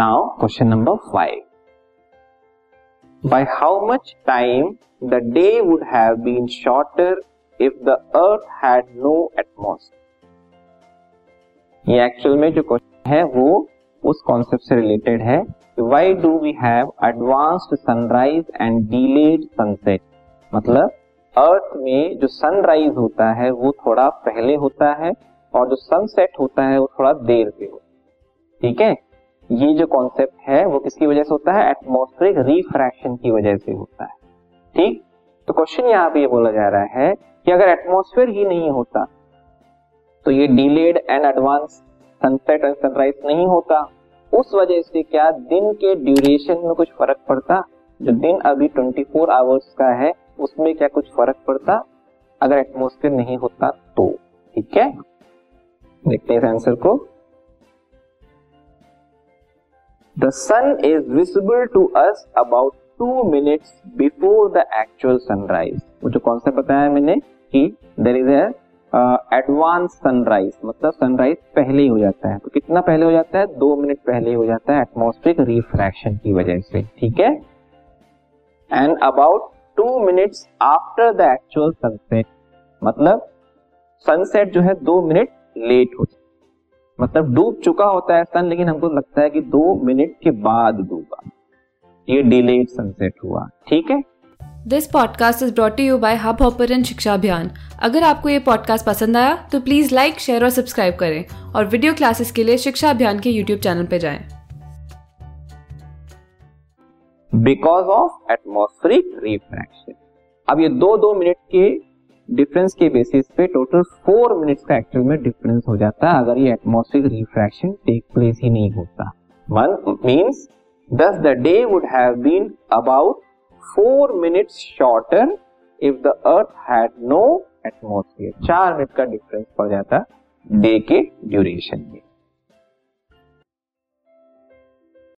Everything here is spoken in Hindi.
Now question number five by how much time the day would have been shorter if the earth had no atmosphere ये एक्चुअल में जो क्वेश्चन है, वो उस कॉन्सेप्ट से रिलेटेड है why do we have advanced sunrise and delayed sunset मतलब अर्थ में जो सनराइज होता है, वो थोड़ा पहले होता है और जो सनसेट होता है, वो थोड़ा देर से होता है। ठीक है? ये जो कॉन्सेप्ट है, वो किसकी वजह से होता है? एटमोस्फेरिक रिफ्रैक्शन की वजह से होता है। ठीक? तो क्वेश्चन यहाँ पे ये बोला जा रहा है कि अगर एटमोस्फेयर ही नहीं होता तो ये delayed and advance sunset and sunrise नहीं होता। उस वजह से क्या दिन के ड्यूरेशन में कुछ फ़र्क पड़ता? जो दिन अभी 24 आवर्स का है, उसमें क्या कुछ फ़र्क पड़ता? अगर एटमोस्फेयर नहीं होता तो। ठीक है? देखते हैं इस आंसर को। The sun is visible to us about two minutes before the actual sunrise वो जो कॉन्सेप्ट बताया मैंने कि देर इज़ एडवांस सनराइज मतलब सनराइज पहले ही हो जाता है। तो कितना पहले हो जाता है? दो मिनट पहले ही हो जाता है एटमोस्फेरिक रिफ्रैक्शन की वजह से। ठीक है? And about two minutes after the actual sunset मतलब सनसेट जो है दो मिनट लेट हो। मतलब डूब चुका होता है सन लेकिन हमको लगता है कि दो मिनट के बाद डूबा। ये डिलेड सनसेट हुआ। ठीक है? This podcast is brought you by hub hopper शिक्षा अभियान अगर आपको ये पॉडकास्ट पसंद आया तो प्लीज़ लाइक शेयर और सब्सक्राइब करें। और वीडियो क्लासेस के लिए शिक्षा अभियान के यूट्यूब चैनल पर जाएँ। बिकॉज़ ऑफ़ एटमोस्फेरिक रिफ्रैक्शन अब ये दो दो मिनट के डिफरेंस के बेसिस पे टोटल फोर मिनट्स का एक्चुअल में डिफरेंस हो जाता अगर ये एटमोस्फेरिक रिफ्रैक्शन टेक प्लेस ही नहीं होता। One means this the day would have been about four minutes shorter if the earth had no atmosphere चार मिनट का डिफरेंस पड़ जाता डे के ड्यूरेशन में।